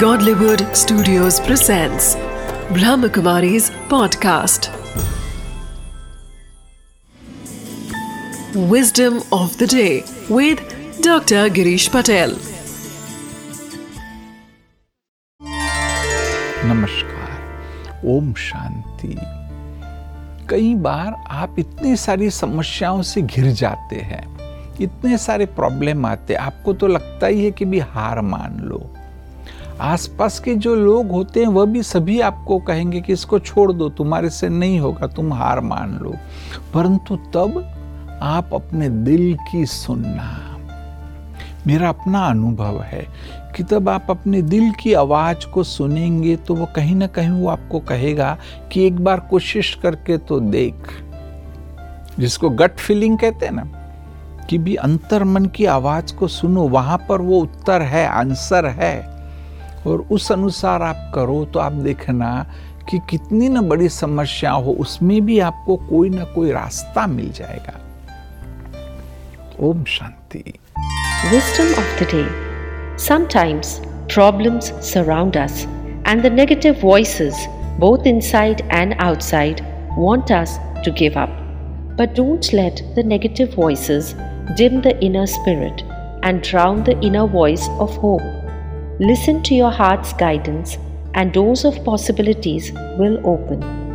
Godlywood Studios presents Brahmakumari's podcast. Wisdom of the day with Dr. Girish Patel. नमस्कार ओम शांति कई बार आप इतनी सारी समस्याओं से घिर जाते हैं इतने सारे प्रॉब्लम आते हैं आपको तो लगता ही है कि भी हार मान लो आसपास के जो लोग होते हैं, वह भी सभी आपको कहेंगे कि इसको छोड़ दो, तुम्हारे से नहीं होगा, तुम हार मान लो। परंतु तब आप अपने दिल की सुनना। मेरा अपना अनुभव है कि तब आप अपने दिल की आवाज़ को सुनेंगे तो वो कहीं ना कहीं वो आपको कहेगा कि एक बार कोशिश करके तो देख। जिसको गट फीलिंग कहते हैं ना, कि भी अंतर मन की आवाज़ को सुनो, वहाँ पर वो उत्तर है, आंसर है। और उस अनुसार आप करो तो आप देखना कि कितनी ना बड़ी समस्या हो, उसमें भी आपको कोई ना कोई रास्ता मिल जाएगा। Om Shanti. Wisdom of the day sometimes problems surround us and the negative voices both inside and outside want us to give up but don't let the negative voices dim the inner spirit and drown the inner voice of hope Listen to your heart's guidance, and doors of possibilities will open.